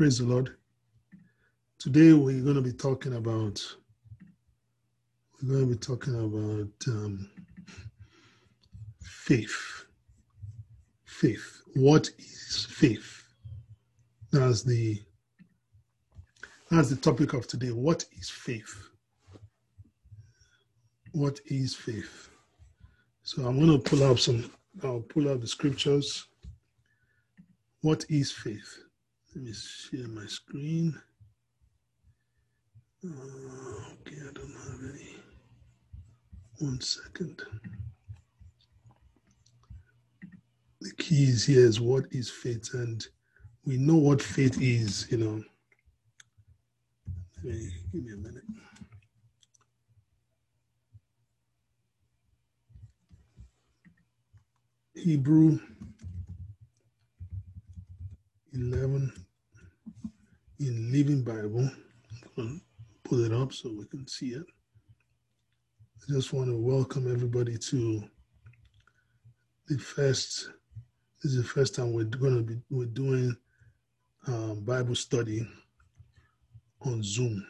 Praise the Lord. Today we're going to be talking about we're going to be talking about um, faith. Faith. What is faith? That's the that's the topic of today. What is faith? What is faith? So I'm going to pull up some. I'll pull up the scriptures. What is faith? Let me share my screen. Uh, okay, I don't have any. One second. The key is here is what is faith, and we know what faith is, you know. Hey, give me a minute. Hebrew 11 in Living Bible. Pull it up so we can see it. I just want to welcome everybody to the first. This is the first time we're going to be we're doing um, Bible study on Zoom.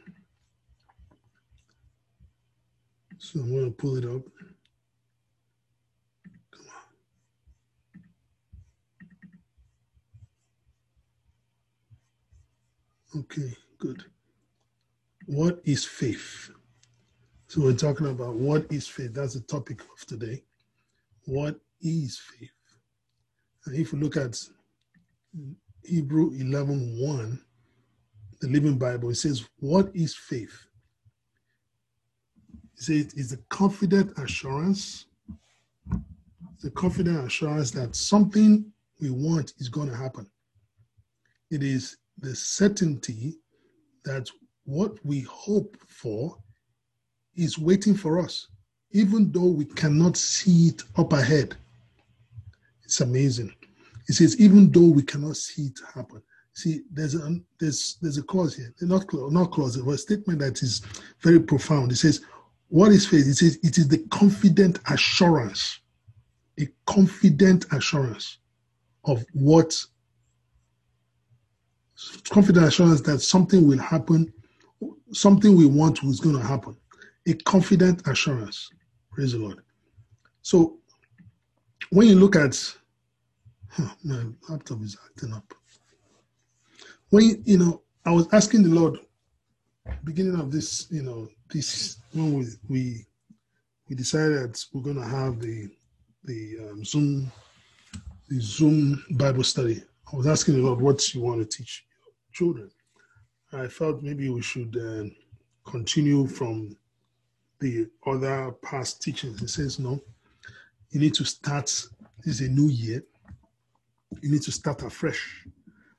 So I'm going to pull it up. Okay, good. What is faith? So we're talking about what is faith. That's the topic of today. What is faith? And if you look at Hebrew 11 1, the Living Bible, it says, What is faith? It says it's a confident assurance, the confident assurance that something we want is going to happen. It is the certainty that what we hope for is waiting for us, even though we cannot see it up ahead. It's amazing. It says, even though we cannot see it happen. See, there's a there's there's a clause here, not not clause, but a statement that is very profound. It says, "What is faith?" It says, "It is the confident assurance, a confident assurance of what confident assurance that something will happen, something we want is going to happen. A confident assurance. Praise the Lord. So when you look at huh, my laptop is acting up. When you, know, I was asking the Lord, beginning of this, you know, this when we we we decided we're going to have the the um, Zoom the Zoom Bible study. I was asking the Lord, what you want to teach children. I felt maybe we should uh, continue from the other past teachings. He says, no, you need to start, this is a new year. You need to start afresh.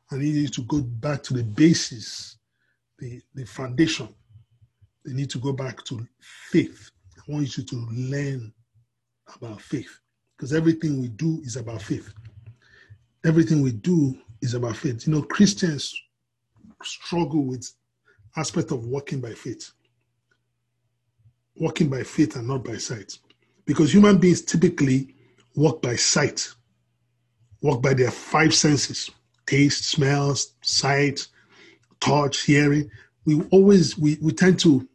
And you need to go back to the basis, the, the foundation. They need to go back to faith. I want you to learn about faith because everything we do is about faith. Everything we do is about faith. You know, Christians struggle with aspect of walking by faith. Walking by faith and not by sight. Because human beings typically walk by sight, walk by their five senses taste, smells, sight, touch, hearing. We always we, we tend to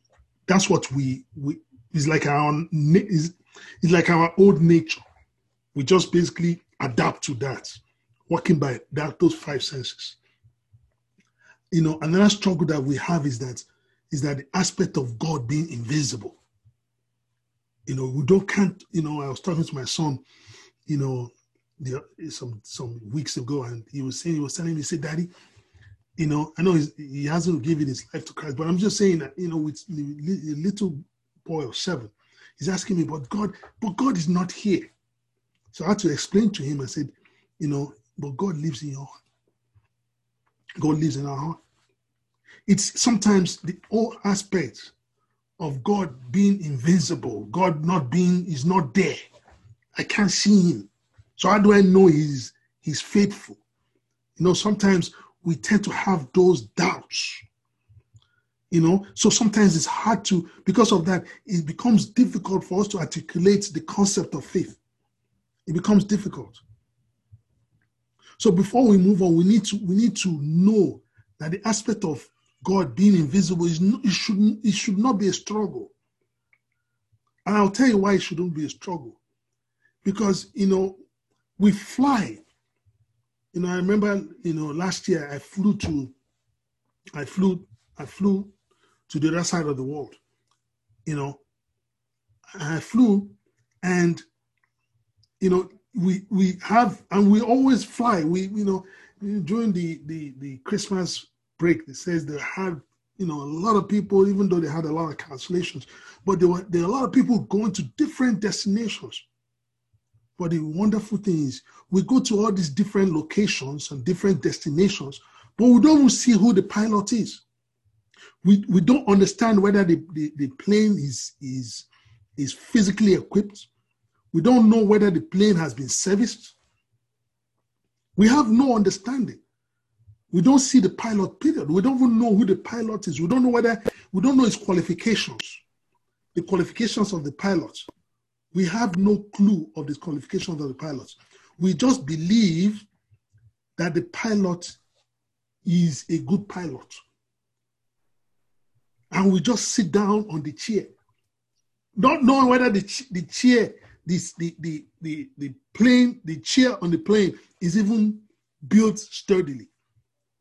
that's what we we is like our is it's like our old nature. We just basically adapt to that, walking by that those five senses you know, another struggle that we have is that is that the aspect of God being invisible. You know, we don't can't. You know, I was talking to my son, you know, the, some some weeks ago, and he was saying he was telling me, said, "Daddy, you know, I know he hasn't given his life to Christ, but I'm just saying that you know, with a little boy of seven, he's asking me, but God, but God is not here." So I had to explain to him. I said, you know, but God lives in your heart. God lives in our heart. It's sometimes the whole aspect of God being invincible, God not being, is not there. I can't see him. So how do I know he's he's faithful? You know, sometimes we tend to have those doubts. You know, so sometimes it's hard to, because of that, it becomes difficult for us to articulate the concept of faith. It becomes difficult. So before we move on, we need to we need to know that the aspect of God being invisible is not, it should it should not be a struggle. And I'll tell you why it shouldn't be a struggle. Because you know, we fly. You know, I remember, you know, last year I flew to I flew I flew to the other side of the world. You know, I flew and you know, we we have and we always fly. We you know during the the the Christmas break, it says they had you know a lot of people, even though they had a lot of cancellations, but there were there a lot of people going to different destinations. But the wonderful thing is, we go to all these different locations and different destinations, but we don't see who the pilot is. We, we don't understand whether the, the, the plane is, is, is physically equipped. We don't know whether the plane has been serviced. We have no understanding. We don't see the pilot period. We don't even know who the pilot is. We don't know whether, we don't know his qualifications, the qualifications of the pilot. We have no clue of the qualifications of the pilots. We just believe that the pilot is a good pilot. And we just sit down on the chair, not knowing whether the, the chair, the, the, the, the plane, the chair on the plane is even built sturdily.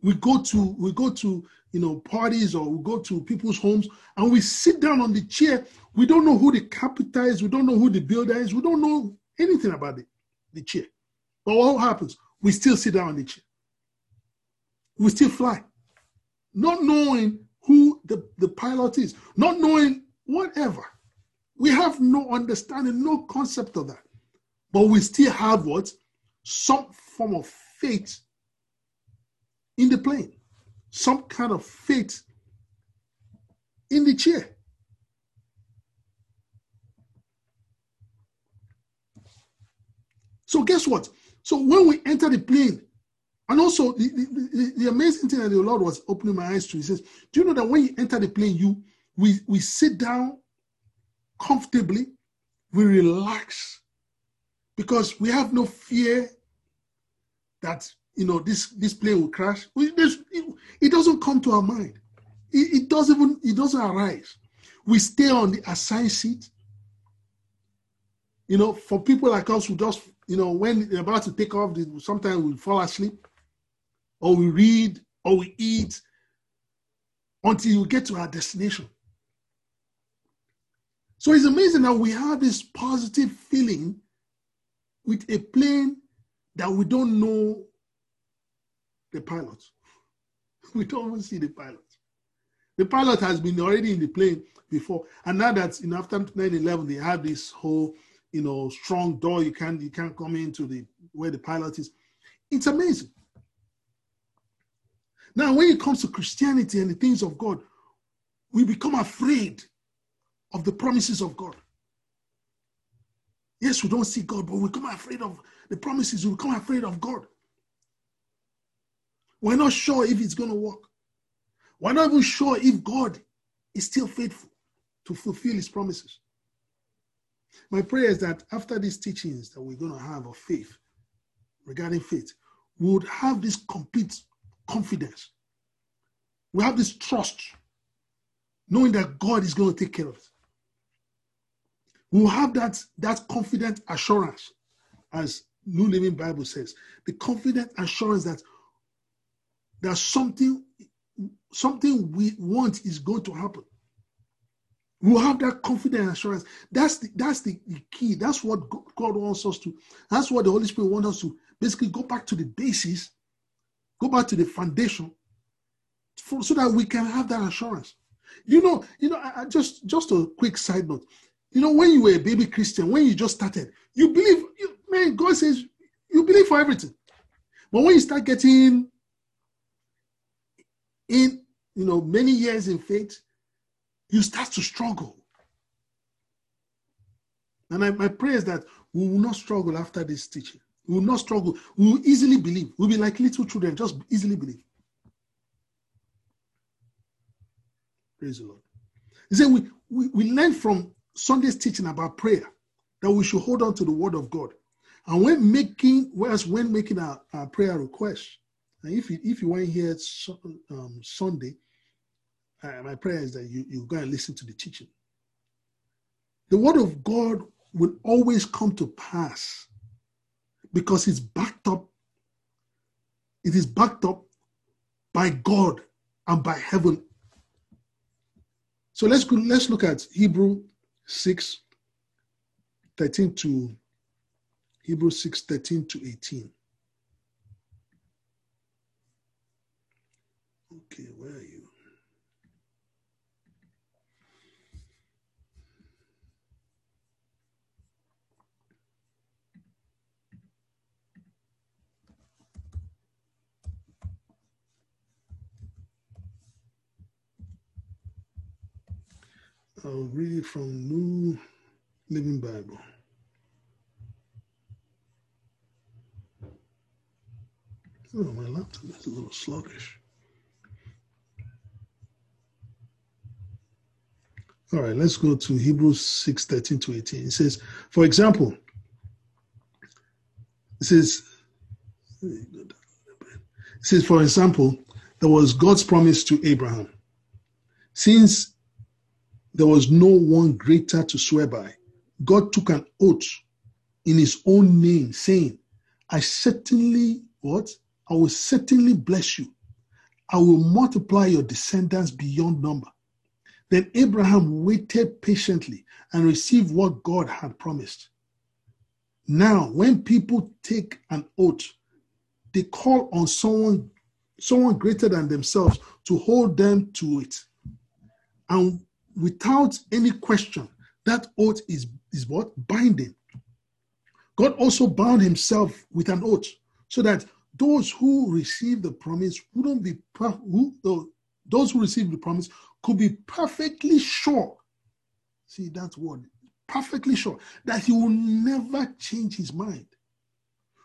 We go to we go to you know parties or we go to people's homes and we sit down on the chair. We don't know who the carpenter is. We don't know who the builder is. We don't know anything about it, the chair. But what happens? We still sit down on the chair. We still fly, not knowing who the, the pilot is, not knowing whatever. We have no understanding, no concept of that. But we still have what? Some form of faith in the plane, some kind of faith in the chair. So guess what? So when we enter the plane, and also the, the, the, amazing thing that the Lord was opening my eyes to, he says, Do you know that when you enter the plane, you we we sit down comfortably, we relax, because we have no fear that you know this this plane will crash. We, it, it, doesn't come to our mind. It, it doesn't even it doesn't arise. We stay on the assigned seat. You know, for people like us who just you know when they're about to take off, sometimes we fall asleep, or we read, or we eat, until you get to our destination. So it's amazing that we have this positive feeling with a plane that we don't know the pilot. We don't even see the pilot. The pilot has been already in the plane before, and now that know after 9/11 they have this whole you know strong door you can't you can't come into the where the pilot is. It's amazing. Now, when it comes to Christianity and the things of God, we become afraid of the promises of God. Yes, we don't see God, but we become afraid of the promises. We become afraid of God. We're not sure if it's going to work. We're not even sure if God is still faithful to fulfill his promises. My prayer is that after these teachings that we're going to have of faith, regarding faith, we would have this complete confidence. We have this trust, knowing that God is going to take care of it. We will have that, that confident assurance, as New Living Bible says, the confident assurance that that something something we want is going to happen. We'll have that confident assurance. That's the that's the, the key. That's what God wants us to. That's what the Holy Spirit wants us to basically go back to the basis, go back to the foundation, for, so that we can have that assurance. You know, you know. I, I just just a quick side note. You know, when you were a baby Christian, when you just started, you believe. You, man, God says you believe for everything. But when you start getting in you know many years in faith, you start to struggle. And I, my prayer is that we will not struggle after this teaching. We will not struggle. We will easily believe. We'll be like little children, just easily believe. Praise the Lord. He said we, we, we learn from Sunday's teaching about prayer that we should hold on to the word of God. And when making, whereas when making our, our prayer request, And if you if you weren't here um, Sunday, uh, my prayer is that you, you go and listen to the teaching. The word of God will always come to pass because it's backed up. It is backed up by God and by heaven. So let's go, let's look at Hebrew 6, 13 to Hebrew 6, 13 to 18. Okay, where are you? I'll read from New Living Bible. Oh, my laptop is a little sluggish. All right, let's go to Hebrews 6 13 to 18. It says, for example, it says, it says, for example, there was God's promise to Abraham. Since there was no one greater to swear by. God took an oath in his own name, saying, I certainly, what? I will certainly bless you. I will multiply your descendants beyond number. Then Abraham waited patiently and received what God had promised. Now, when people take an oath, they call on someone, someone greater than themselves to hold them to it. And without any question, that oath is, is what? Binding. God also bound himself with an oath so that those who receive the promise wouldn't be, who, those who receive the promise could be perfectly sure. See that word, perfectly sure that he will never change his mind.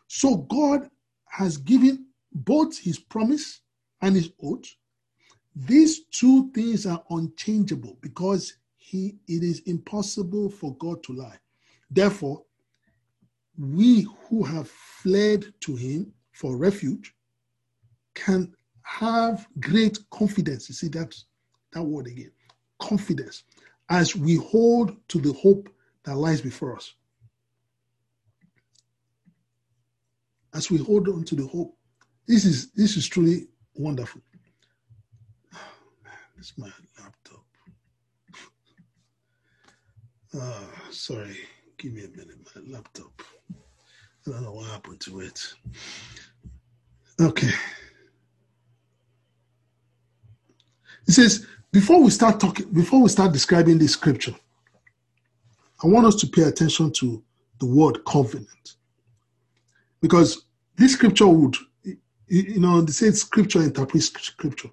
So God has given both his promise and his oath these two things are unchangeable because he it is impossible for God to lie. Therefore, we who have fled to him for refuge can have great confidence. You see that, that word again confidence as we hold to the hope that lies before us. As we hold on to the hope, this is this is truly wonderful. It's my laptop. Uh, sorry, give me a minute. My laptop. I don't know what happened to it. Okay. It says, before we start talking, before we start describing this scripture, I want us to pay attention to the word covenant. Because this scripture would, you know, they say scripture interprets scripture.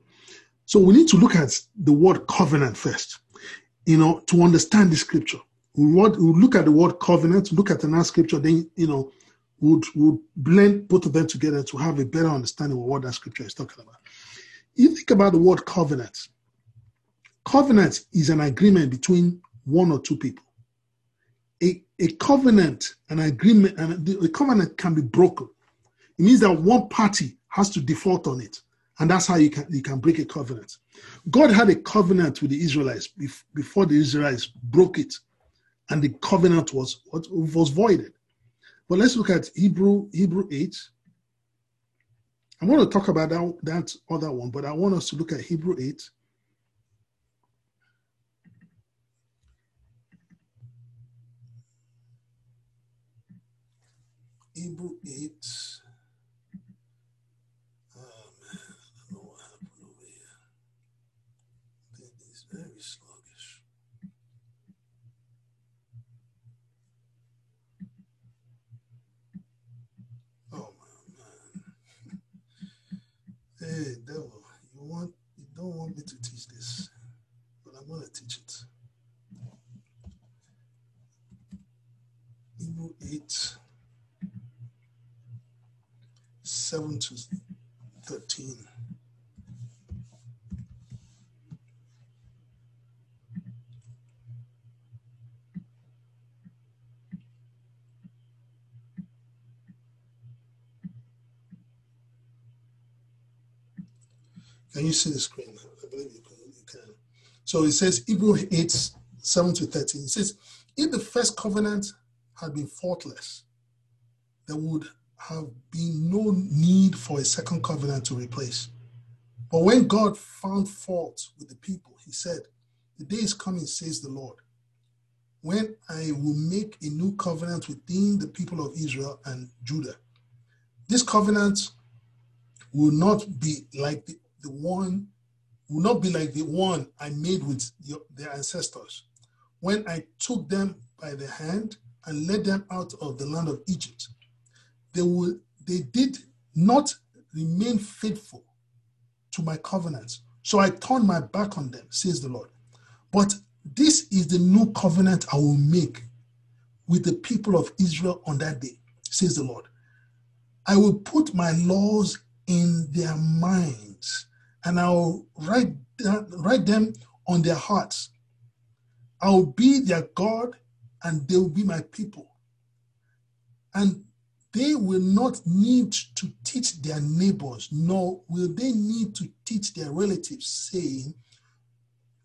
So we need to look at the word covenant first, you know, to understand the scripture. We would look at the word covenant, look at another scripture, then, you know, would would blend both of them together to have a better understanding of what that scripture is talking about. You think about the word covenant. Covenant is an agreement between one or two people. A, a covenant, an agreement, and a covenant can be broken. It means that one party has to default on it. And that's how you can, you can break a covenant. God had a covenant with the Israelites before the Israelites broke it. And the covenant was, was voided. But let's look at Hebrew, Hebrew 8. I want to talk about that, that other one, but I want us to look at Hebrew 8. Hebrew 8. Hey, devil, you want you don't want me to teach this, but I'm gonna teach it. Hebrew 8, 7 to 13. Can you see the screen? I believe you can. You can. So it says Hebrew 8, 7 to 13. It says, if the first covenant had been faultless, there would have been no need for a second covenant to replace. But when God found fault with the people, he said, The day is coming, says the Lord, when I will make a new covenant within the people of Israel and Judah. This covenant will not be like the, the one, will not be like the one I made with the, their ancestors when I took them by the hand and led them out of the land of Egypt. They, will, they did not remain faithful to my covenants. So I turned my back on them, says the Lord. But this is the new covenant I will make with the people of Israel on that day, says the Lord. I will put my laws in their minds and I will write, write them on their hearts. I will be their God and they will be my people. And they will not need to teach their neighbors, nor will they need to teach their relatives, saying,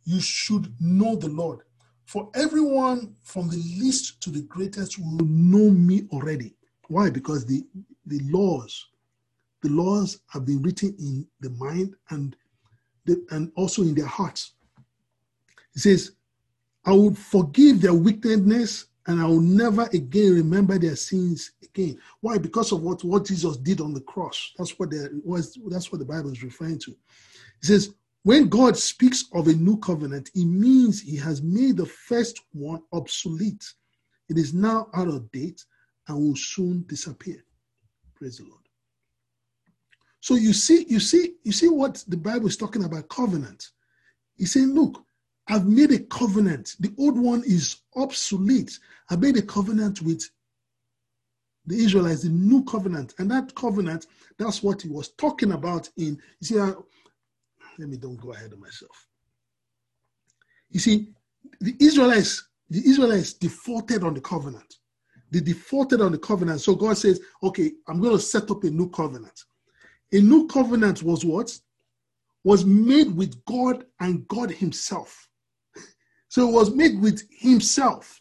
You should know the Lord. For everyone from the least to the greatest will know me already. Why? Because the, the laws, the laws have been written in the mind and, the, and also in their hearts. He says, I will forgive their wickedness and I will never again remember their sins again. Why? Because of what, what Jesus did on the cross. That's what was that's what the Bible is referring to. It says, when God speaks of a new covenant, it means he has made the first one obsolete. It is now out of date and will soon disappear. Praise the Lord. So you see, you see, you see what the Bible is talking about covenant. He's saying, look, I've made a covenant. The old one is obsolete. I made a covenant with the Israelites, the new covenant. And that covenant, that's what he was talking about in, you see, I, let me don't go ahead of myself. You see, the Israelites, the Israelites defaulted on the covenant. They defaulted on the covenant. So God says, okay, I'm going to set up a new covenant. A new covenant was what? Was made with God and God Himself. So it was made with himself.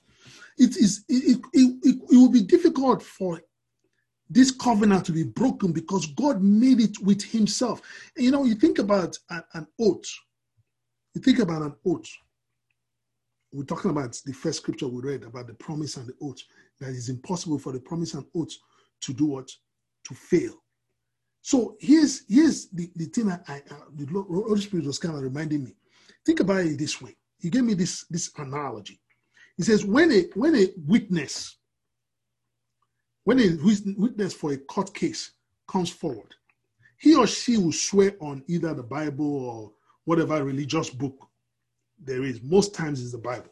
It is it, it, it, it will be difficult for this covenant to be broken because God made it with himself. And you know, you think about an, an oath. You think about an oath. We're talking about the first scripture we read about the promise and the oath. That is impossible for the promise and oath to do what? To fail. So here's here's the, the thing I, I, the Holy Spirit was kind of reminding me. Think about it this way he gave me this, this analogy. He says, when a when a witness, when a witness for a court case comes forward, he or she will swear on either the Bible or whatever religious book there is. Most times is the Bible.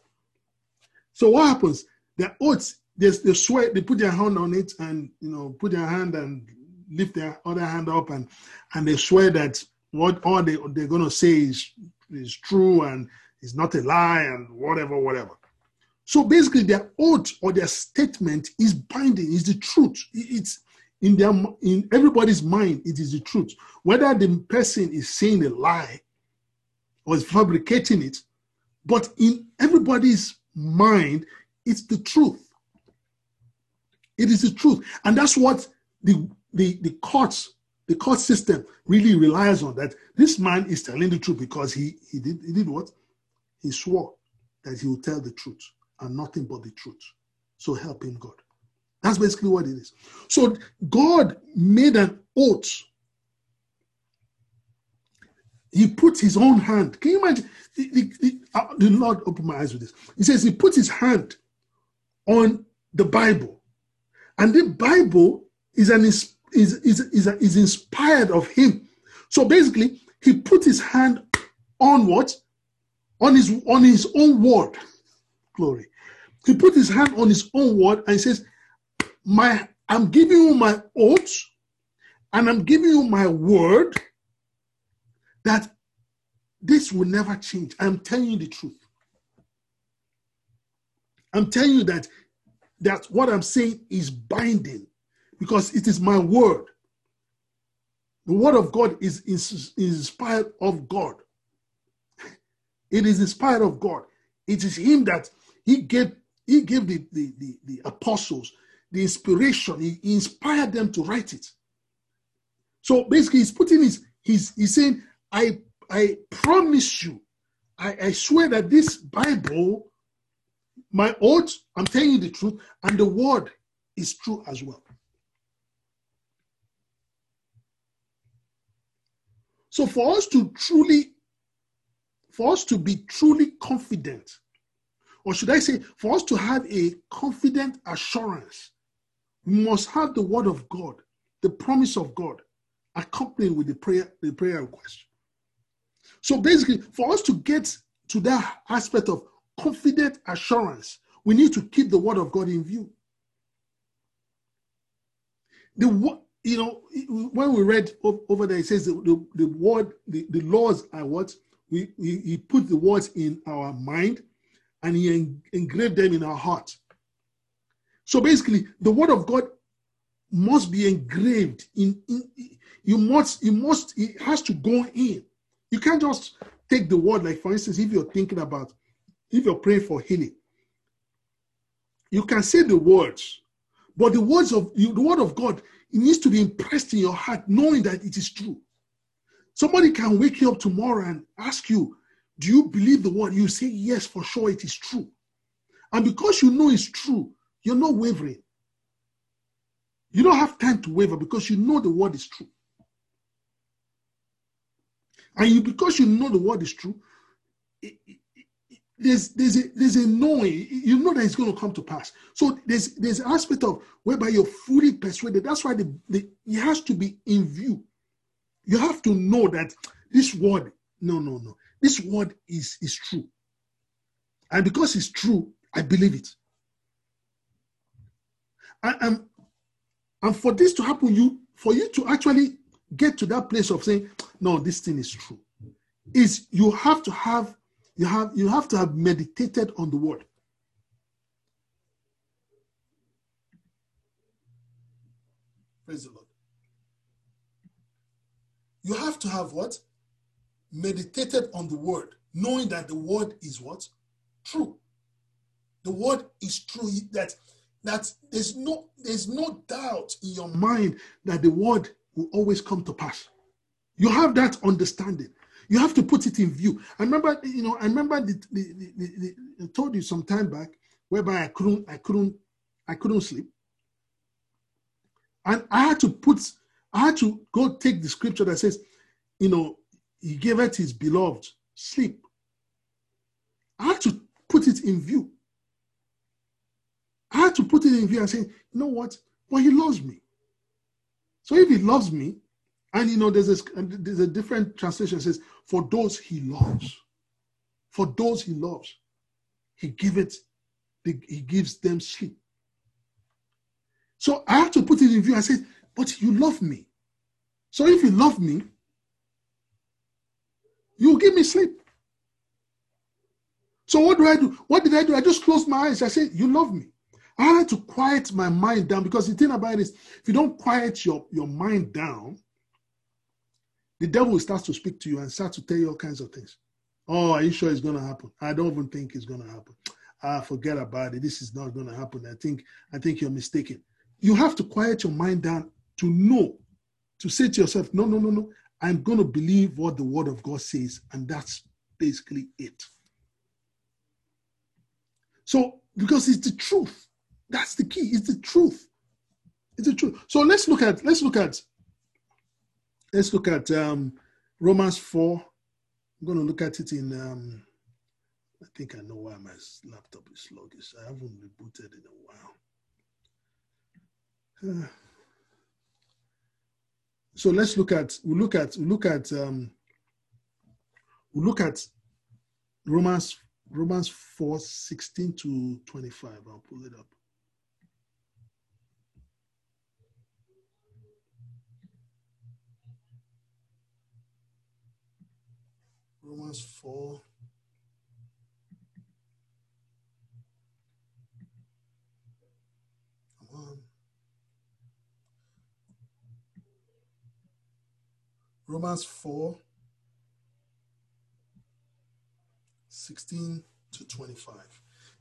So what happens? The oaths, they, they swear, they put their hand on it and you know put their hand and lift their other hand up and and they swear that what all they, they're gonna say is is true and it's not a lie and whatever, whatever. So basically, their oath or their statement is binding, is the truth. It's in their in everybody's mind, it is the truth. Whether the person is saying a lie or is fabricating it, but in everybody's mind, it's the truth. It is the truth. And that's what the the, the courts, the court system really relies on. That this man is telling the truth because he he did he did what? he swore that he would tell the truth and nothing but the truth. So help him, God. That's basically what it is. So God made an oath. He put his own hand. Can you imagine? The, the, the, uh, Lord opened my eyes with this. He says he put his hand on the Bible. And the Bible is an is, is, is, is, is inspired of him. So basically, he put his hand on what? on his on his own word. Glory. He put his hand on his own word and says, My I'm giving you my oath, and I'm giving you my word that this will never change. I'm telling you the truth. I'm telling you that that what I'm saying is binding because it is my word. The word of God is, is, is inspired of God. It is inspired of God. It is Him that He gave He gave the, the, the, the apostles the inspiration. He, he inspired them to write it. So basically, he's putting his he's he's saying, I I promise you, I, I swear that this Bible, my oath, I'm telling you the truth, and the word is true as well. So for us to truly, for us to be truly confident, or should I say, for us to have a confident assurance, we must have the word of God, the promise of God, accompanied with the prayer, the prayer request. So basically, for us to get to that aspect of confident assurance, we need to keep the word of God in view. The you know when we read over there, it says the, the, the word, the, the laws are what we, we he put the words in our mind, and he engraved them in our heart. So basically, the word of God must be engraved in, in you must you must it has to go in you can't just take the word like for instance if you're thinking about if you're praying for healing you can say the words but the words of you, the word of god it needs to be impressed in your heart knowing that it is true. Somebody can wake you up tomorrow and ask you do you believe the word? You say yes for sure it is true. And because you know it's true you're not wavering. You don't have time to waver because you know the word is true. And you, because you know the word is true, it, it, there's there's a there's a knowing. You know that it's going to come to pass. So there's there's an aspect of whereby you're fully persuaded. That's why the, the it has to be in view. You have to know that this word, no, no, no, this word is is true. And because it's true, I believe it. And, and, and for this to happen, you for you to actually get to that place of saying, no, this thing is true. Is you have to have you have you have to have meditated on the word. Praise the Lord. You have to have what? Meditated on the word, knowing that the word is what? True. The word is true. That that there's no there's no doubt in your mind that the word will always come to pass. You have that understanding. You have to put it in view. I remember, you know, I remember the, the, the, the, I told you some time back whereby I couldn't, I couldn't, I couldn't sleep. And I had to put, I had to go take the scripture that says, you know, he gave it his beloved sleep. I had to put it in view. I had to put it in view and say, you know what? Well, he loves me. So if he loves me, and you know, there's a, there's a different translation says, for those he loves, for those he loves, he give it, he gives them sleep. So I have to put it in view. I said, but you love me. So if you love me, you give me sleep. So what do I do? What did I do? I just closed my eyes. I said, you love me. I had to quiet my mind down because the thing about it is, if you don't quiet your, your mind down, the devil starts to speak to you and start to tell you all kinds of things. Oh, are you sure it's going to happen? I don't even think it's going to happen. Ah, forget about it. This is not going to happen. I think I think you're mistaken. You have to quiet your mind down to know, to say to yourself, no, no, no, no. I'm going to believe what the word of God says, and that's basically it. So, because it's the truth. That's the key. It's the truth. It's the truth. So let's look at let's look at let's look at um, Romans 4. I'm going to look at it in, um, I think I know why my laptop is sluggish. I haven't rebooted in a while. Uh, so let's look at, we look at, we look at, um, we look at Romans, Romans 4, 16 to 25. I'll pull it up. Romans 4. Come on. Romans 4 16 to 25.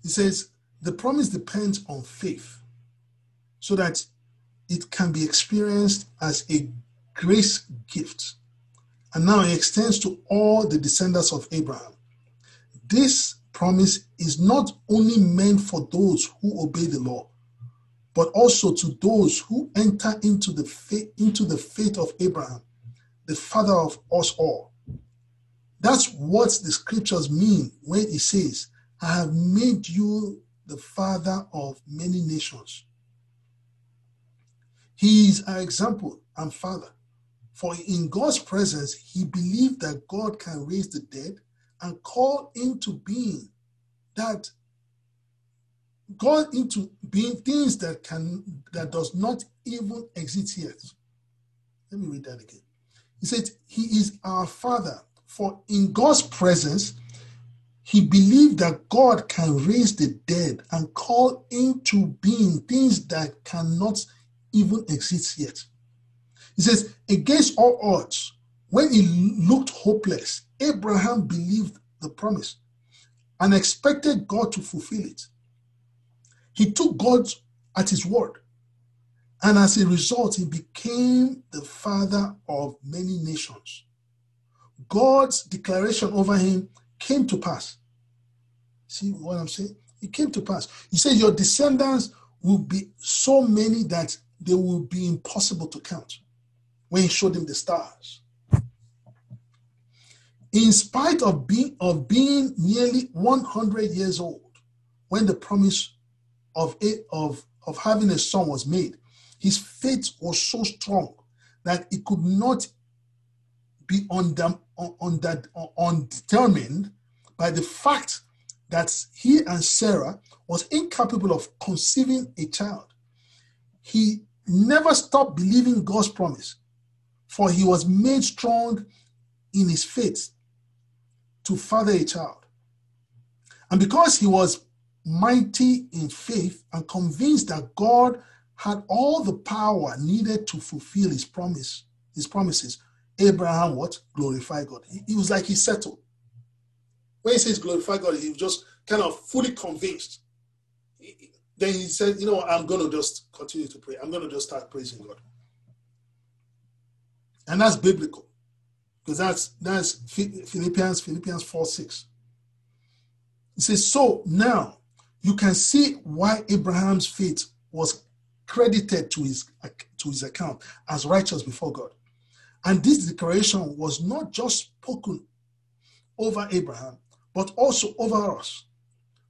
It says, The promise depends on faith so that it can be experienced as a grace gift. And now it extends to all the descendants of Abraham. This promise is not only meant for those who obey the law, but also to those who enter into the faith, into the faith of Abraham, the father of us all. That's what the scriptures mean when it says, I have made you the father of many nations. He is our example and father. For in God's presence, he believed that God can raise the dead and call into being that God into being things that can that does not even exist yet. Let me read that again. He said, He is our Father. For in God's presence, he believed that God can raise the dead and call into being things that cannot even exist yet. He says, against all odds, when it looked hopeless, Abraham believed the promise and expected God to fulfill it. He took God at his word. And as a result, he became the father of many nations. God's declaration over him came to pass. See what I'm saying? It came to pass. He said, Your descendants will be so many that they will be impossible to count when he showed him the stars. In spite of being, of being nearly 100 years old when the promise of, it, of, of having a son was made, his faith was so strong that it could not be undetermined by the fact that he and Sarah was incapable of conceiving a child. He never stopped believing God's promise, for he was made strong in his faith to father a child. And because he was mighty in faith and convinced that God had all the power needed to fulfill his promise, his promises, Abraham what? Glorify God. He, was like he settled. When he says glorify God, he was just kind of fully convinced then he said, you know, I'm going to just continue to pray. I'm going to just start praising God. And that's biblical because that's that's Philippians Philippians 4 6. It says, So now you can see why Abraham's faith was credited to his to his account as righteous before God. And this declaration was not just spoken over Abraham, but also over us.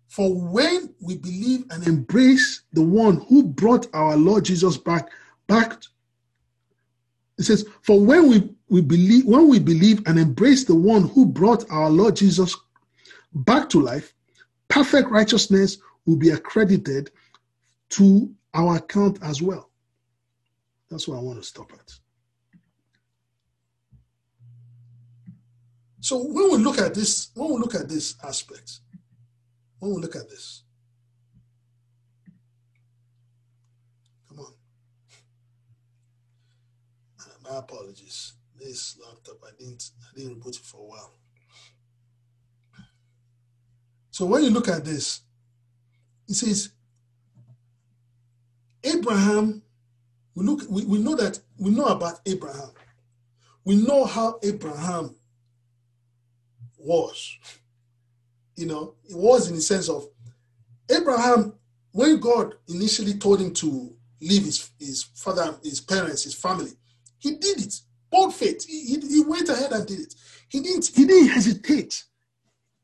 For when we believe and embrace the one who brought our Lord Jesus back, back, it says, for when we, we believe, when we believe and embrace the one who brought our Lord Jesus back to life, perfect righteousness will be accredited to our account as well. That's what I want to stop at. So when we look at this, when we look at this aspect, when we look at this, come on. My apologies. This laptop, I didn't, I didn't reboot it for a while. So when you look at this, it says Abraham. We look. We, we know that we know about Abraham. We know how Abraham was you know, it was in the sense of Abraham, when God initially told him to leave his, his father, his parents, his family, he did it. Bold faith. He, he, he went ahead and did it. He didn't he didn't hesitate.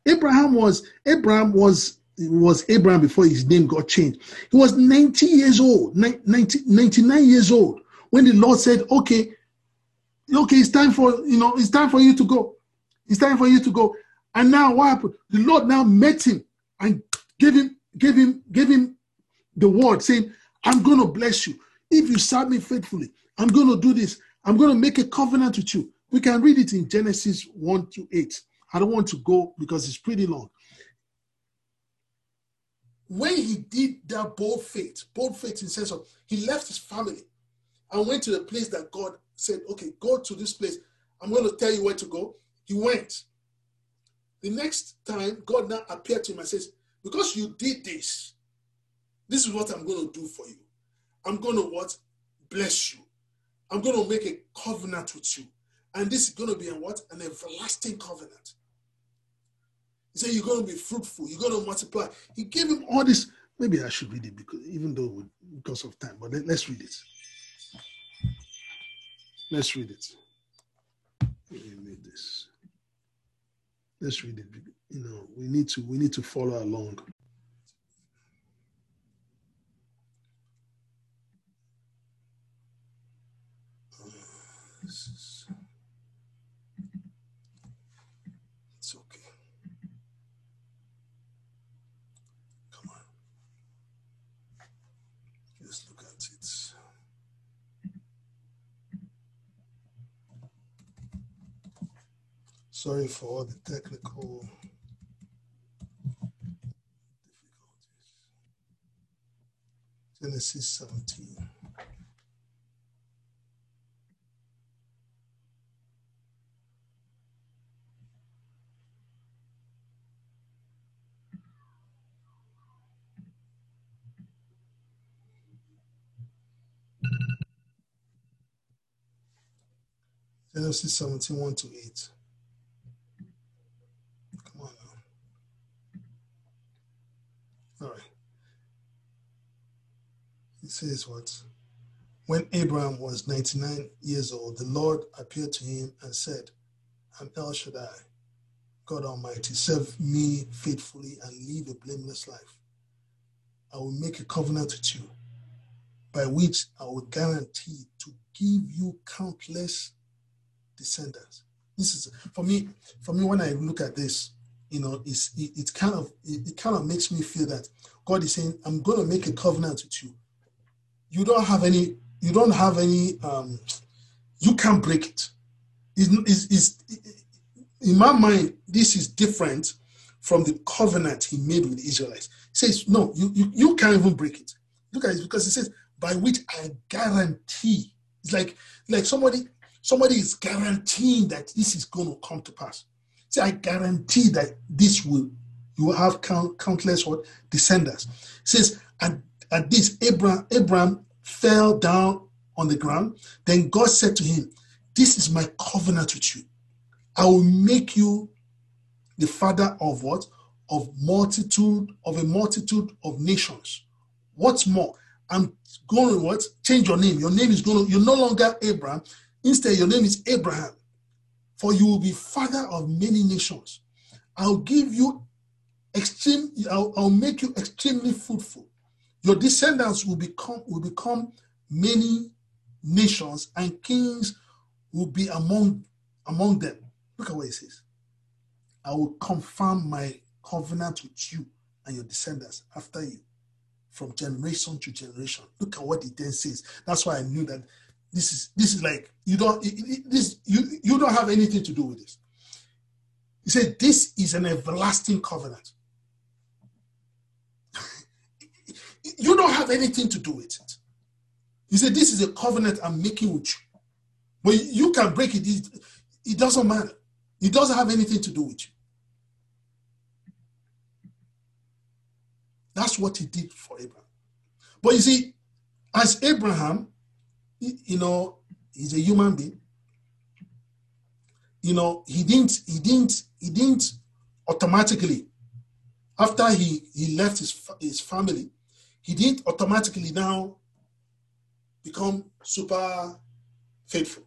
Abraham was Abraham was was Abraham before his name got changed. He was 90 years old, 90, 99 years old when the Lord said, okay, okay, it's time for, you know, it's time for you to go. It's time for you to go. And now what happened? The Lord now met him and gave him, gave him, gave him the word saying, I'm going to bless you. If you serve me faithfully, I'm going to do this. I'm going to make a covenant with you. We can read it in Genesis 1 to 8. I don't want to go because it's pretty long. When he did that bold faith, bold faith in sense of he left his family and went to the place that God said, okay, go to this place I'm going to tell you where to go. He went. The next time, God now appeared to him and says, Because you did this, this is what I'm going to do for you. I'm going to what? Bless you. I'm going to make a covenant with you. And this is going to be a what? An everlasting covenant. He said, You're going to be fruitful. You're going to multiply. He gave him all this. Maybe I should read it because even though because of time, but let, us read it. Let's read it. Read this. Let's read it. You know, we need to we need to follow along. Sorry for all the technical difficulties. Genesis 17. Genesis 17, 1 to 8. Come on. All right. It says what? When Abraham was 99 years old, the Lord appeared to him and said, I'm El Shaddai, God Almighty, serve me faithfully and live a blameless life. I will make a covenant with you by which I will guarantee to give you countless descendants. This is for me. For me, when I look at this, you know, it's it, it kind of it, it kind of makes me feel that God is saying, "I'm going to make a covenant with you you don't have any, you don't have any, um, you can't break it. It's, in my mind, this is different from the covenant he made with the Israelites. He says, no, you, you, you can't even break it. Look at it because he says, by which I guarantee. It's like, like somebody, somebody is guaranteeing that this is going to come to pass. See, I guarantee that this will, you will have count, countless what descendants. It says, and at this, Abraham, Abraham fell down on the ground. Then God said to him, This is my covenant with you. I will make you the father of what? Of multitude, of a multitude of nations. What's more, I'm going to what? Change your name. Your name is going to, you're no longer Abraham. Instead, your name is Abraham. For you will be father of many nations. I'll give you extreme, I'll, I'll make you extremely fruitful. Your descendants will become will become many nations, and kings will be among among them. Look at what it says. I will confirm my covenant with you and your descendants after you from generation to generation. Look at what it then says. That's why I knew that this is this is like you don't this you you don't have anything to do with this. He said this is an everlasting covenant. You don't have anything to do with it. He said, This is a covenant I'm making with you. But you can break it, it, it doesn't matter. It doesn't have anything to do with you. That's what he did for Abraham. But you see, as Abraham, you know, he's a human being. You know, he didn't, he didn't, he didn't automatically, after he, he left his, his family, he didn't automatically now become super faithful.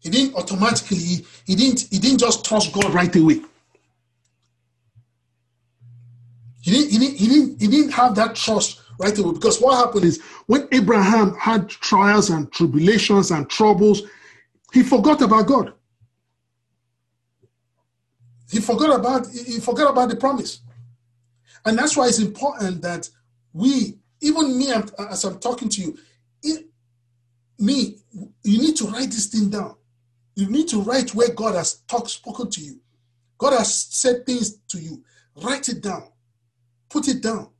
He didn't automatically, he didn't, he didn't just trust God right away. He didn't, he didn't, he didn't, he didn't have that trust right away because what happened is when Abraham had trials and tribulations and troubles, he forgot about God. He forgot about he forgot about the promise. And that's why it's important that we, even me, as I'm talking to you, it, me, you need to write this thing down. You need to write where God has talked, spoken to you. God has said things to you. Write it down. Put it down.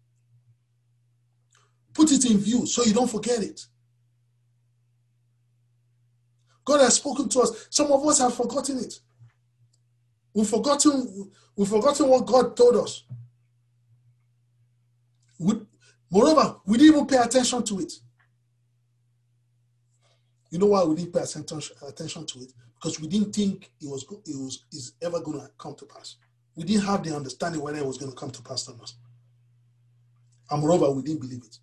Put it in view so you don't forget it. God has spoken to us. Some of us have forgotten it. We've forgotten, we've forgotten what God told us. We, moreover, we didn't even pay attention to it. You know why we didn't pay attention to it? Because we didn't think it was it was is ever going to come to pass. We didn't have the understanding whether it was going to come to pass. And moreover, we didn't believe it.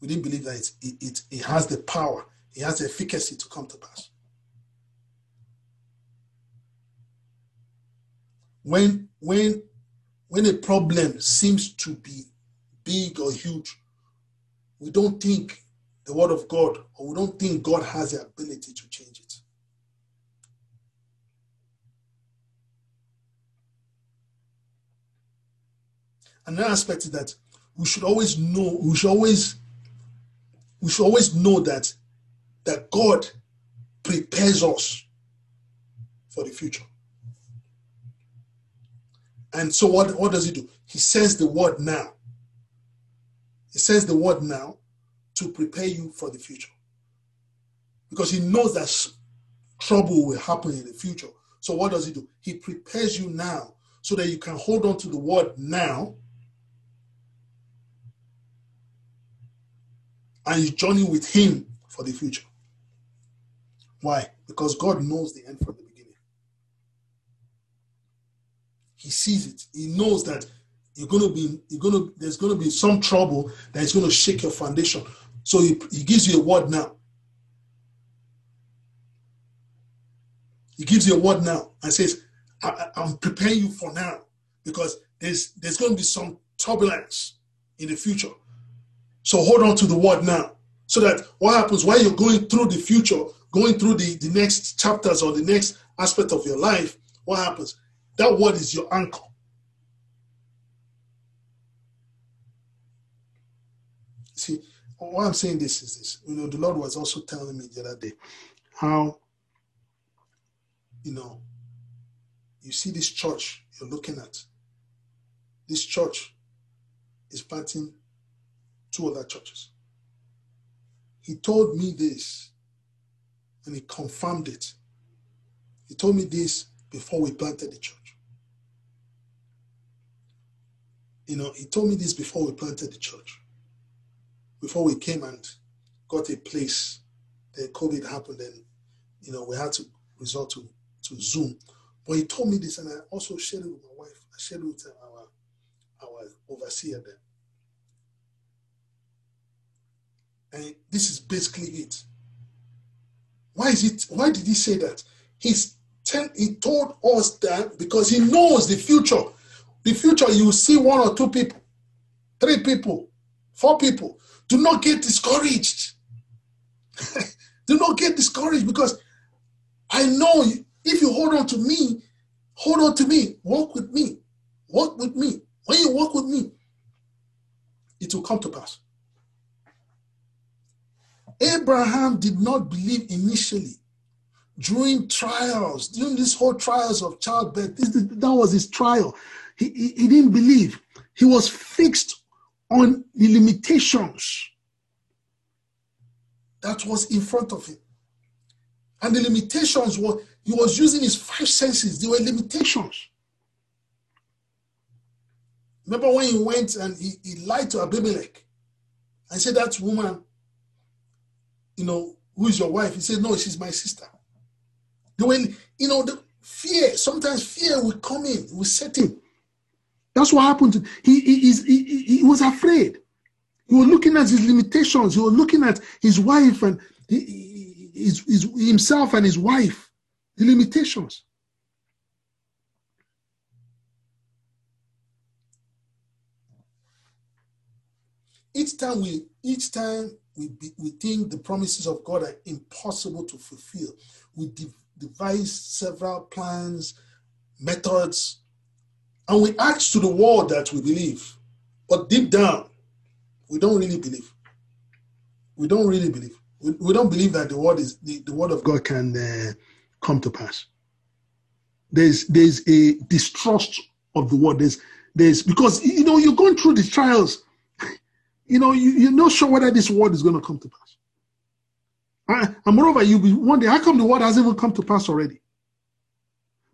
We didn't believe that it, it, it has the power, it has the efficacy to come to pass. When when when a problem seems to be big or huge, we don't think the word of God or we don't think God has the ability to change it. Another aspect is that we should always know, we should always, we should always know that that God prepares us for the future. And so what, what does he do? He says the word now. He says the word now to prepare you for the future. Because he knows that trouble will happen in the future. So what does he do? He prepares you now so that you can hold on to the word now and you journey with him for the future. Why? Because God knows the end from the beginning. He sees it. He knows that you're gonna be you're gonna there's gonna be some trouble that is gonna shake your foundation. So he, he gives you a word now. He gives you a word now and says, I, am preparing you for now because there's there's going to be some turbulence in the future. So hold on to the word now. So that what happens while you're going through the future, going through the, the next chapters or the next aspect of your life, what happens? That word is your anchor. See, why I'm saying this is this. You know, the Lord was also telling me the other day how, you know, you see this church you're looking at. This church is planting two other churches. He told me this and he confirmed it. He told me this before we planted the church. You know, he told me this before we planted the church before we came and got a place, then COVID happened and you know we had to resort to, to Zoom. But he told me this and I also shared it with my wife. I shared it with our our overseer there. And this is basically it. Why is it? Why did he say that? He's ten, he told us that because he knows the future. The future, you see one or two people, three people, four people do not get discouraged. Do not get discouraged because I know if you hold on to me, hold on to me, walk with me, walk with me. When you walk with me, it will come to pass. Abraham did not believe initially during trials, during this whole trials of childbirth. This, that was his trial. He, he, he didn't believe. He was fixed on the limitations that was in front of him. And the limitations were, he was using his five senses, they were limitations. Remember when he went and he, he lied to Abimelech and said, That woman, you know, who is your wife? He said, No, she's my sister. When, you know, the fear, sometimes fear will come in, will set in. That's what happened. He, he, he, he was afraid. He was looking at his limitations. He was looking at his wife and his, his, himself and his wife, the limitations. Each time we, each time we, be, we think the promises of God are impossible to fulfill, we de- devise several plans, methods, and we act to the world that we believe. But deep down, we don't really believe. We don't really believe. We, we don't believe that the word is the, the word of God can uh, come to pass. There's there's a distrust of the word. There's there's because you know you're going through the trials. You know you, you're not sure whether this word is going to come to pass. And moreover, you'll be wondering, how come the word hasn't even come to pass already?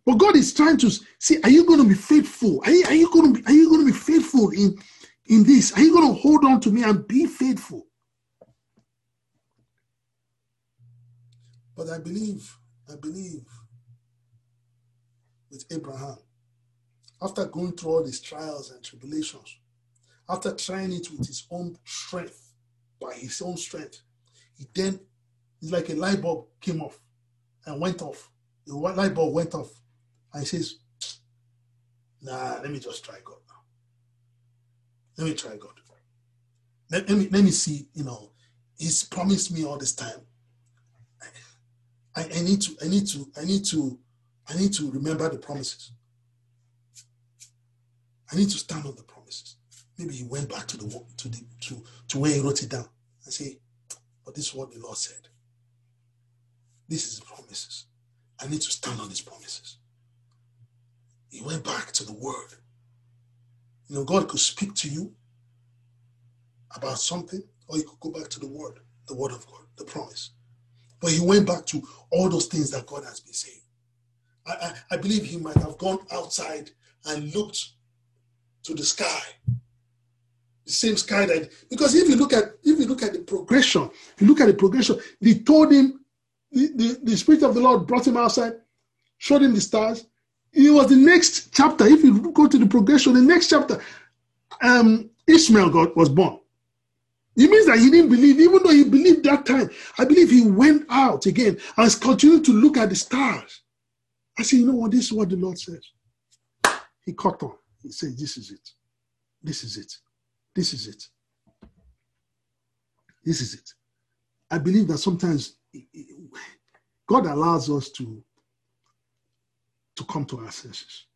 But God is trying to see, are you going to be faithful? Are you, are you going to be, are you going to be faithful in, in this? Are you going to hold on to me and be faithful? But I believe, I believe with Abraham, after going through all these trials and tribulations, after trying it with his own strength, by his own strength, he then, it's like a light bulb came off and went off. The light bulb went off. And he says, nah, let me just try God now. Let me try God. Let, let, me, let me see, you know, he's promised me all this time. I, I need to, I need to, I need to, I need to remember the promises. I need to stand on the promises. Maybe he went back to the to the to, to where he wrote it down and say, but this is what the Lord said. This is the promises. I need to stand on his promises. He went back to the word. You know, God could speak to you about something, or you could go back to the word, the word of God, the promise. But he went back to all those things that God has been saying. I, I, I believe he might have gone outside and looked to the sky. Same sky that because if you look at if you look at the progression, you look at the progression, they told him the, the, the spirit of the Lord brought him outside, showed him the stars. It was the next chapter. If you go to the progression, the next chapter, um, Ishmael God was born. It means that he didn't believe, even though he believed that time. I believe he went out again and continued to look at the stars. I said, you know what? This is what the Lord says. He caught on. He said, This is it. This is it. This is it. This is it. I believe that sometimes God allows us to, to come to our senses.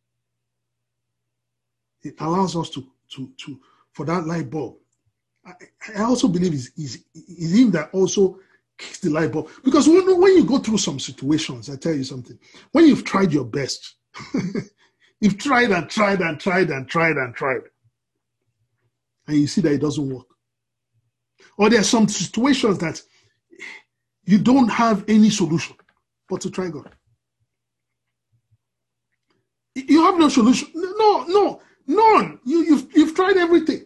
It allows us to, to, to for that light bulb I, also believe it's, it's, it's him that also kicks the light bulb. Because when, when you go through some situations, I tell you something, when you've tried your best, you've tried and tried and tried and tried and tried, and you see that it doesn't work. Or there are some situations that you don't have any solution but to try God. You have no solution. No, no, none. You, you've, you've tried everything.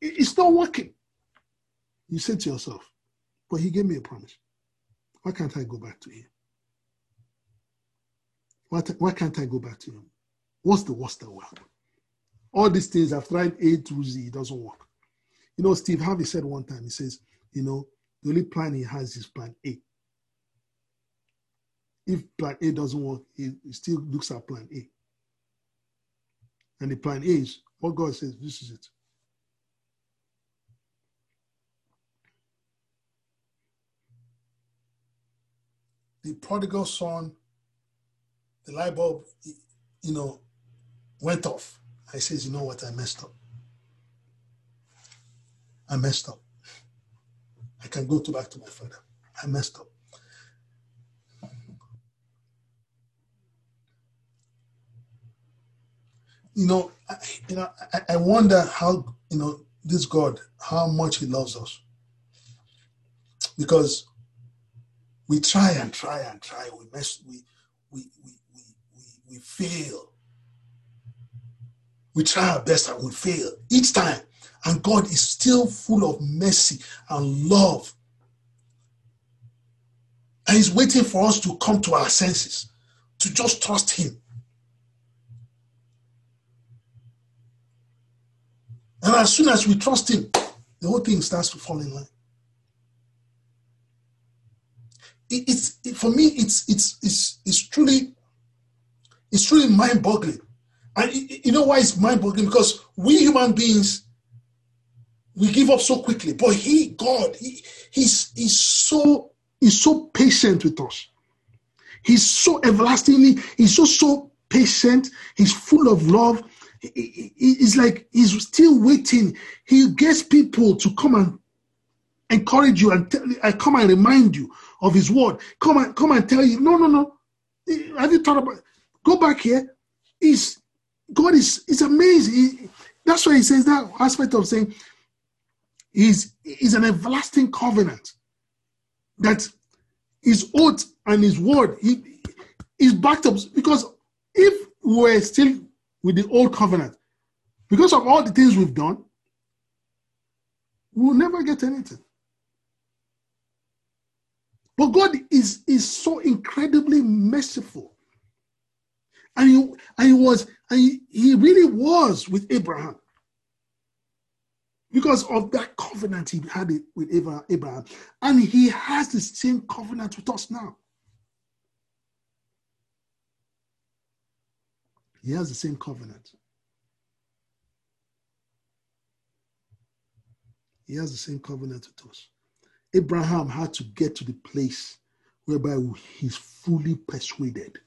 It's not working. You said to yourself, but he gave me a promise. Why can't I go back to him? Why, why can't I go back to him? What's the worst that will happen? All these things I've tried A to Z, it doesn't work. You know, Steve Harvey said one time, he says, you know, the only plan he has is plan A. If plan A doesn't work, he, still looks at plan A. And the plan A is what God says, this is it. the prodigal son, the light bulb, you know, went off. I says, you know what, I messed up. I messed up. I can go to back to my father. I messed up. You know, I, you know, I, I wonder how you know this God, how much He loves us, because we try and try and try. We mess. We we we we we, we fail. We try our best and we fail each time. And God is still full of mercy and love. And He's waiting for us to come to our senses, to just trust Him. And as soon as we trust Him, the whole thing starts to fall in line. it, it's it, for me it's it's it's it's truly it's truly mind-boggling and you know why it's mind-boggling because we human beings we give up so quickly but he god he, he's he's so he's so patient with us he's so everlastingly he's so so patient he's full of love he's like he's still waiting he gets people to come and encourage you and tell, I come and remind you of his word. Come and come and tell you, no, no, no. Have you thought about go back here? Is God is is amazing. He, that's why he says that aspect of saying is is an everlasting covenant that his oath and his word he is backed up because if we're still with the old covenant, because of all the things we've done, we'll never get anything. But God is, is so incredibly merciful. And he, and he was, and he, he really was with Abraham. Because of that covenant he had with Abraham. And he has the same covenant with us now. He has the same covenant. He has the same covenant with us. Abraham had to get to the place whereby he's fully persuaded.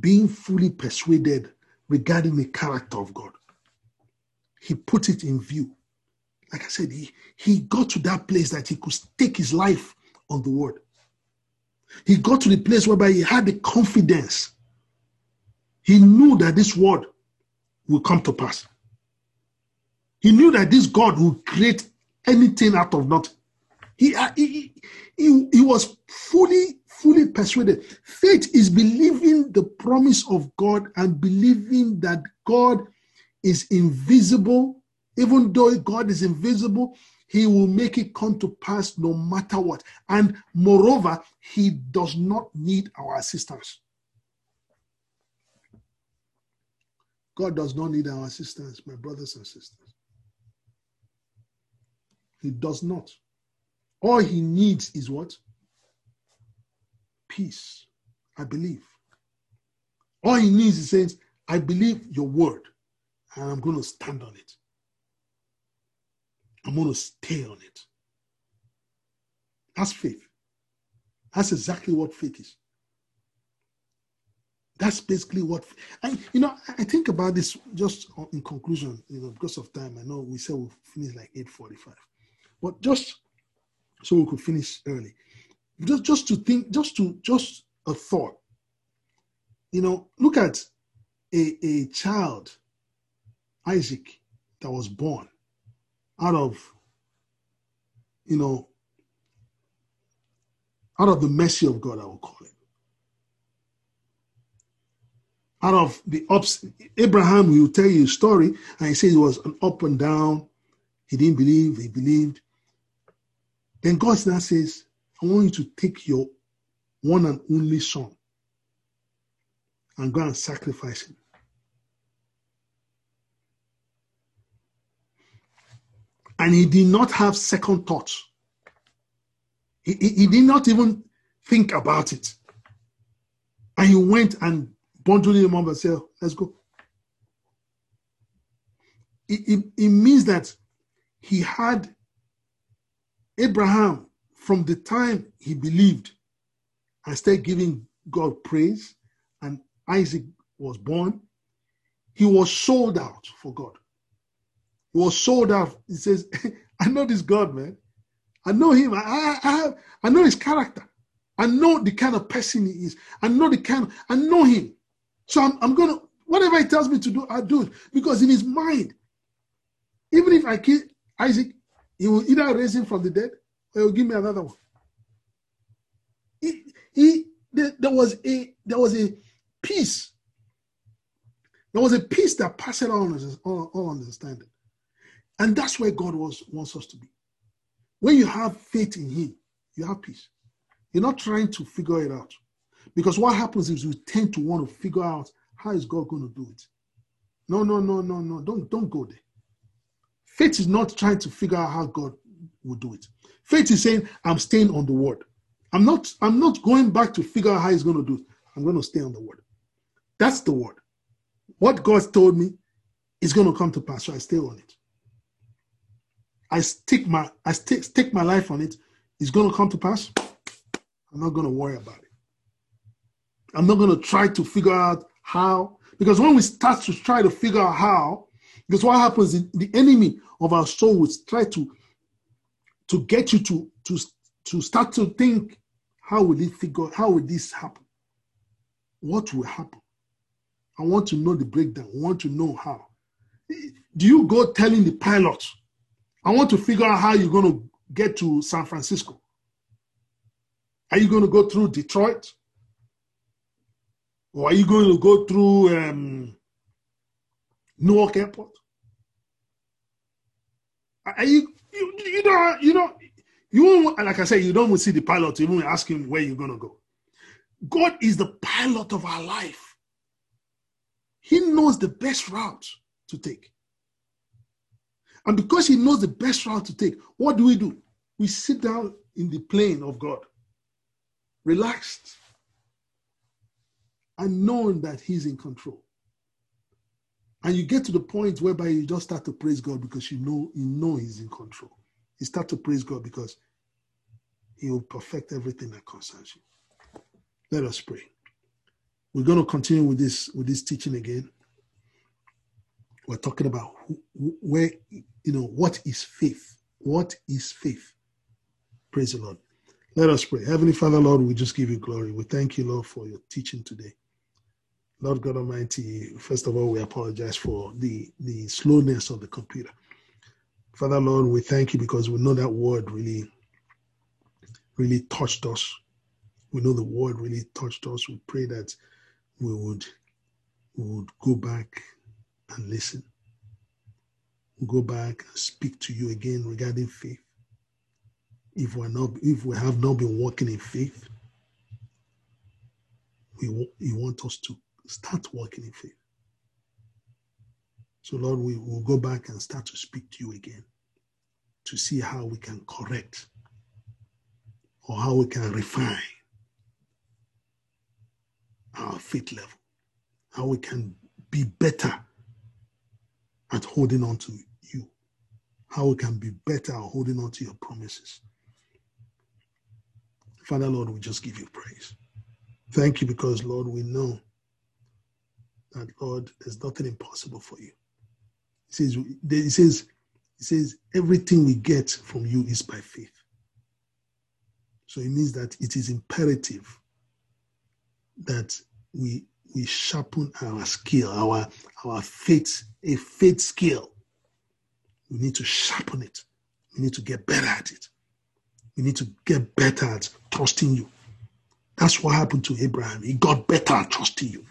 Being fully persuaded regarding the character of God. He put it in view. Like I said, he, he got to that place that he could stake his life on the word. He got to the place whereby he had the confidence. He knew that this word will come to pass. He knew that this God would create anything out of nothing. He, he, he, he was fully, fully persuaded. Faith is believing the promise of God and believing that God is invisible. Even though God is invisible, he will make it come to pass no matter what. And moreover, he does not need our assistance. God does not need our assistance, my brothers and sisters. He does not. All he needs is what? Peace. I believe. All he needs is saying, I believe your word and I'm going to stand on it. I'm going to stay on it. That's faith. That's exactly what faith is. That's basically what, and you know, I think about this just in conclusion, you know, because of time. I know we said we'll finish like 8:45. But just so we could finish early, just just to think, just to just a thought. You know, look at a, a child, Isaac, that was born out of, you know, out of the mercy of God, I will call it. Out of the ups, Abraham will tell you a story, and he says it was an up and down. He didn't believe, he believed. Then God now says, I want you to take your one and only son and go and sacrifice him. And he did not have second thoughts. He, he, he did not even think about it. And he went and bundled him up and said, Let's go. It, it, it means that he had Abraham, from the time he believed and started giving God praise, and Isaac was born, he was sold out for God. He was sold out. He says, I know this God, man. I know him. I, I, I, I know his character. I know the kind of person he is. I know the kind, of, I know him. So I'm, I'm going to, whatever he tells me to do, I'll do it. Because in his mind, even if I kill Isaac, he will either raise him from the dead will give me another one. He, he there, there was a there was a peace. There was a peace that passed all, all, all understanding. And that's where God was, wants us to be. When you have faith in Him, you have peace. You're not trying to figure it out. Because what happens is we tend to want to figure out how is God going to do it. No, no, no, no, no. Don't, don't go there. Faith is not trying to figure out how God will do it. Faith is saying, I'm staying on the word. I'm not, I'm not going back to figure out how he's going to do it. I'm going to stay on the word. That's the word. What God told me is going to come to pass, so I stay on it. I stick my I stick, stick my life on it. It's going to come to pass. I'm not going to worry about it. I'm not going to try to figure out how, because when we start to try to figure out how, because what happens, the enemy of our soul will try to to get you to to to start to think, how will it figure? How will this happen? What will happen? I want to know the breakdown. I want to know how. Do you go telling the pilot, I want to figure out how you're going to get to San Francisco? Are you going to go through Detroit? Or are you going to go through um, Newark Airport? Are you, you, you know, you know, you won't, like I said, you don't see the pilot, you won't ask him where you're going to go. God is the pilot of our life. He knows the best route to take. And because he knows the best route to take, what do we do? We sit down in the plane of God, relaxed, and knowing that he's in control. And you get to the point whereby you just start to praise God because you know you know He's in control. You start to praise God because He will perfect everything that concerns you. Let us pray. We're going to continue with this with this teaching again. We're talking about who, where you know what is faith. What is faith? Praise the Lord. Let us pray. Heavenly Father, Lord, we just give you glory. We thank you, Lord, for your teaching today. Lord God Almighty, first of all, we apologize for the, the slowness of the computer. Father Lord, we thank you because we know that word really, really touched us. We know the word really touched us. We pray that we would, we would go back and listen. Go back and speak to you again regarding faith. If we're not, if we have not been walking in faith, we, you want us to start walking in faith. So, Lord, we will go back and start to speak to you again to see how we can correct or how we can refine our faith level, how we can be better at holding on to you, how we can be better at holding on to your promises. Father, Lord, we just give you praise. Thank you because, Lord, we know that Lord, there's nothing impossible for you. He says, he says, he says, everything we get from you is by faith. So it means that it is imperative that we we sharpen our skill, our our faith, a faith skill. We need to sharpen it. We need to get better at it. We need to get better at trusting you. That's what happened to Abraham. He got better at trusting you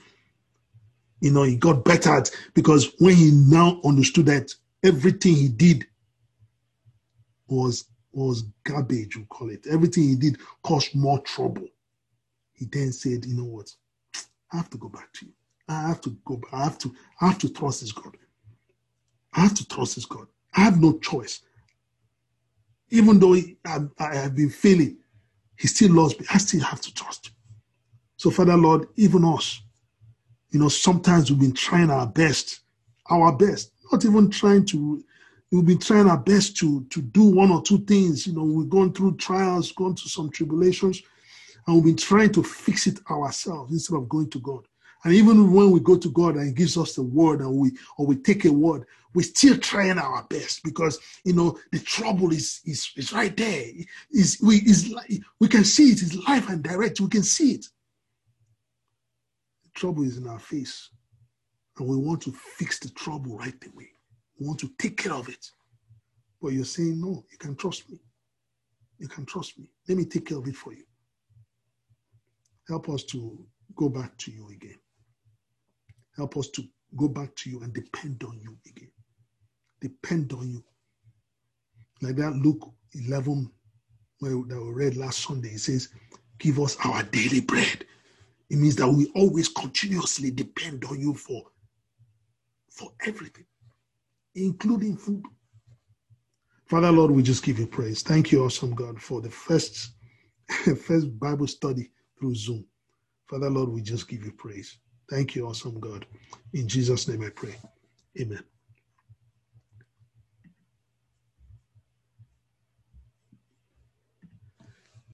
you know, he got better because when he now understood that everything he did was was garbage, we call it. Everything he did caused more trouble. He then said, you know what? I have to go back to you. I have to go back. I have to, I have to trust this God. I have to trust this God. I have no choice. Even though I, I have been failing, he still loves me. I still have to trust. So, Father Lord, even us, you know, sometimes we've been trying our best, our best, not even trying to, we've been trying our best to, to do one or two things. You know, we've gone through trials, gone through some tribulations, and we've been trying to fix it ourselves instead of going to God. And even when we go to God and He gives us the word and we or we take a word, we're still trying our best because you know the trouble is is, is right there. Is we is we can see it, it's life and direct, we can see it trouble is in our face. And we want to fix the trouble right away. We want to take care of it. But you're saying, no, you can trust me. You can trust me. Let me take care of it for you. Help us to go back to you again. Help us to go back to you and depend on you again. Depend on you. Like that Luke 11, where that we read last Sunday, it says, Give us our daily bread. It means that we always continuously depend on you for, for everything, including food. Father Lord, we just give you praise. Thank you, awesome God, for the first, first Bible study through Zoom. Father Lord, we just give you praise. Thank you, awesome God. In Jesus' name I pray. Amen.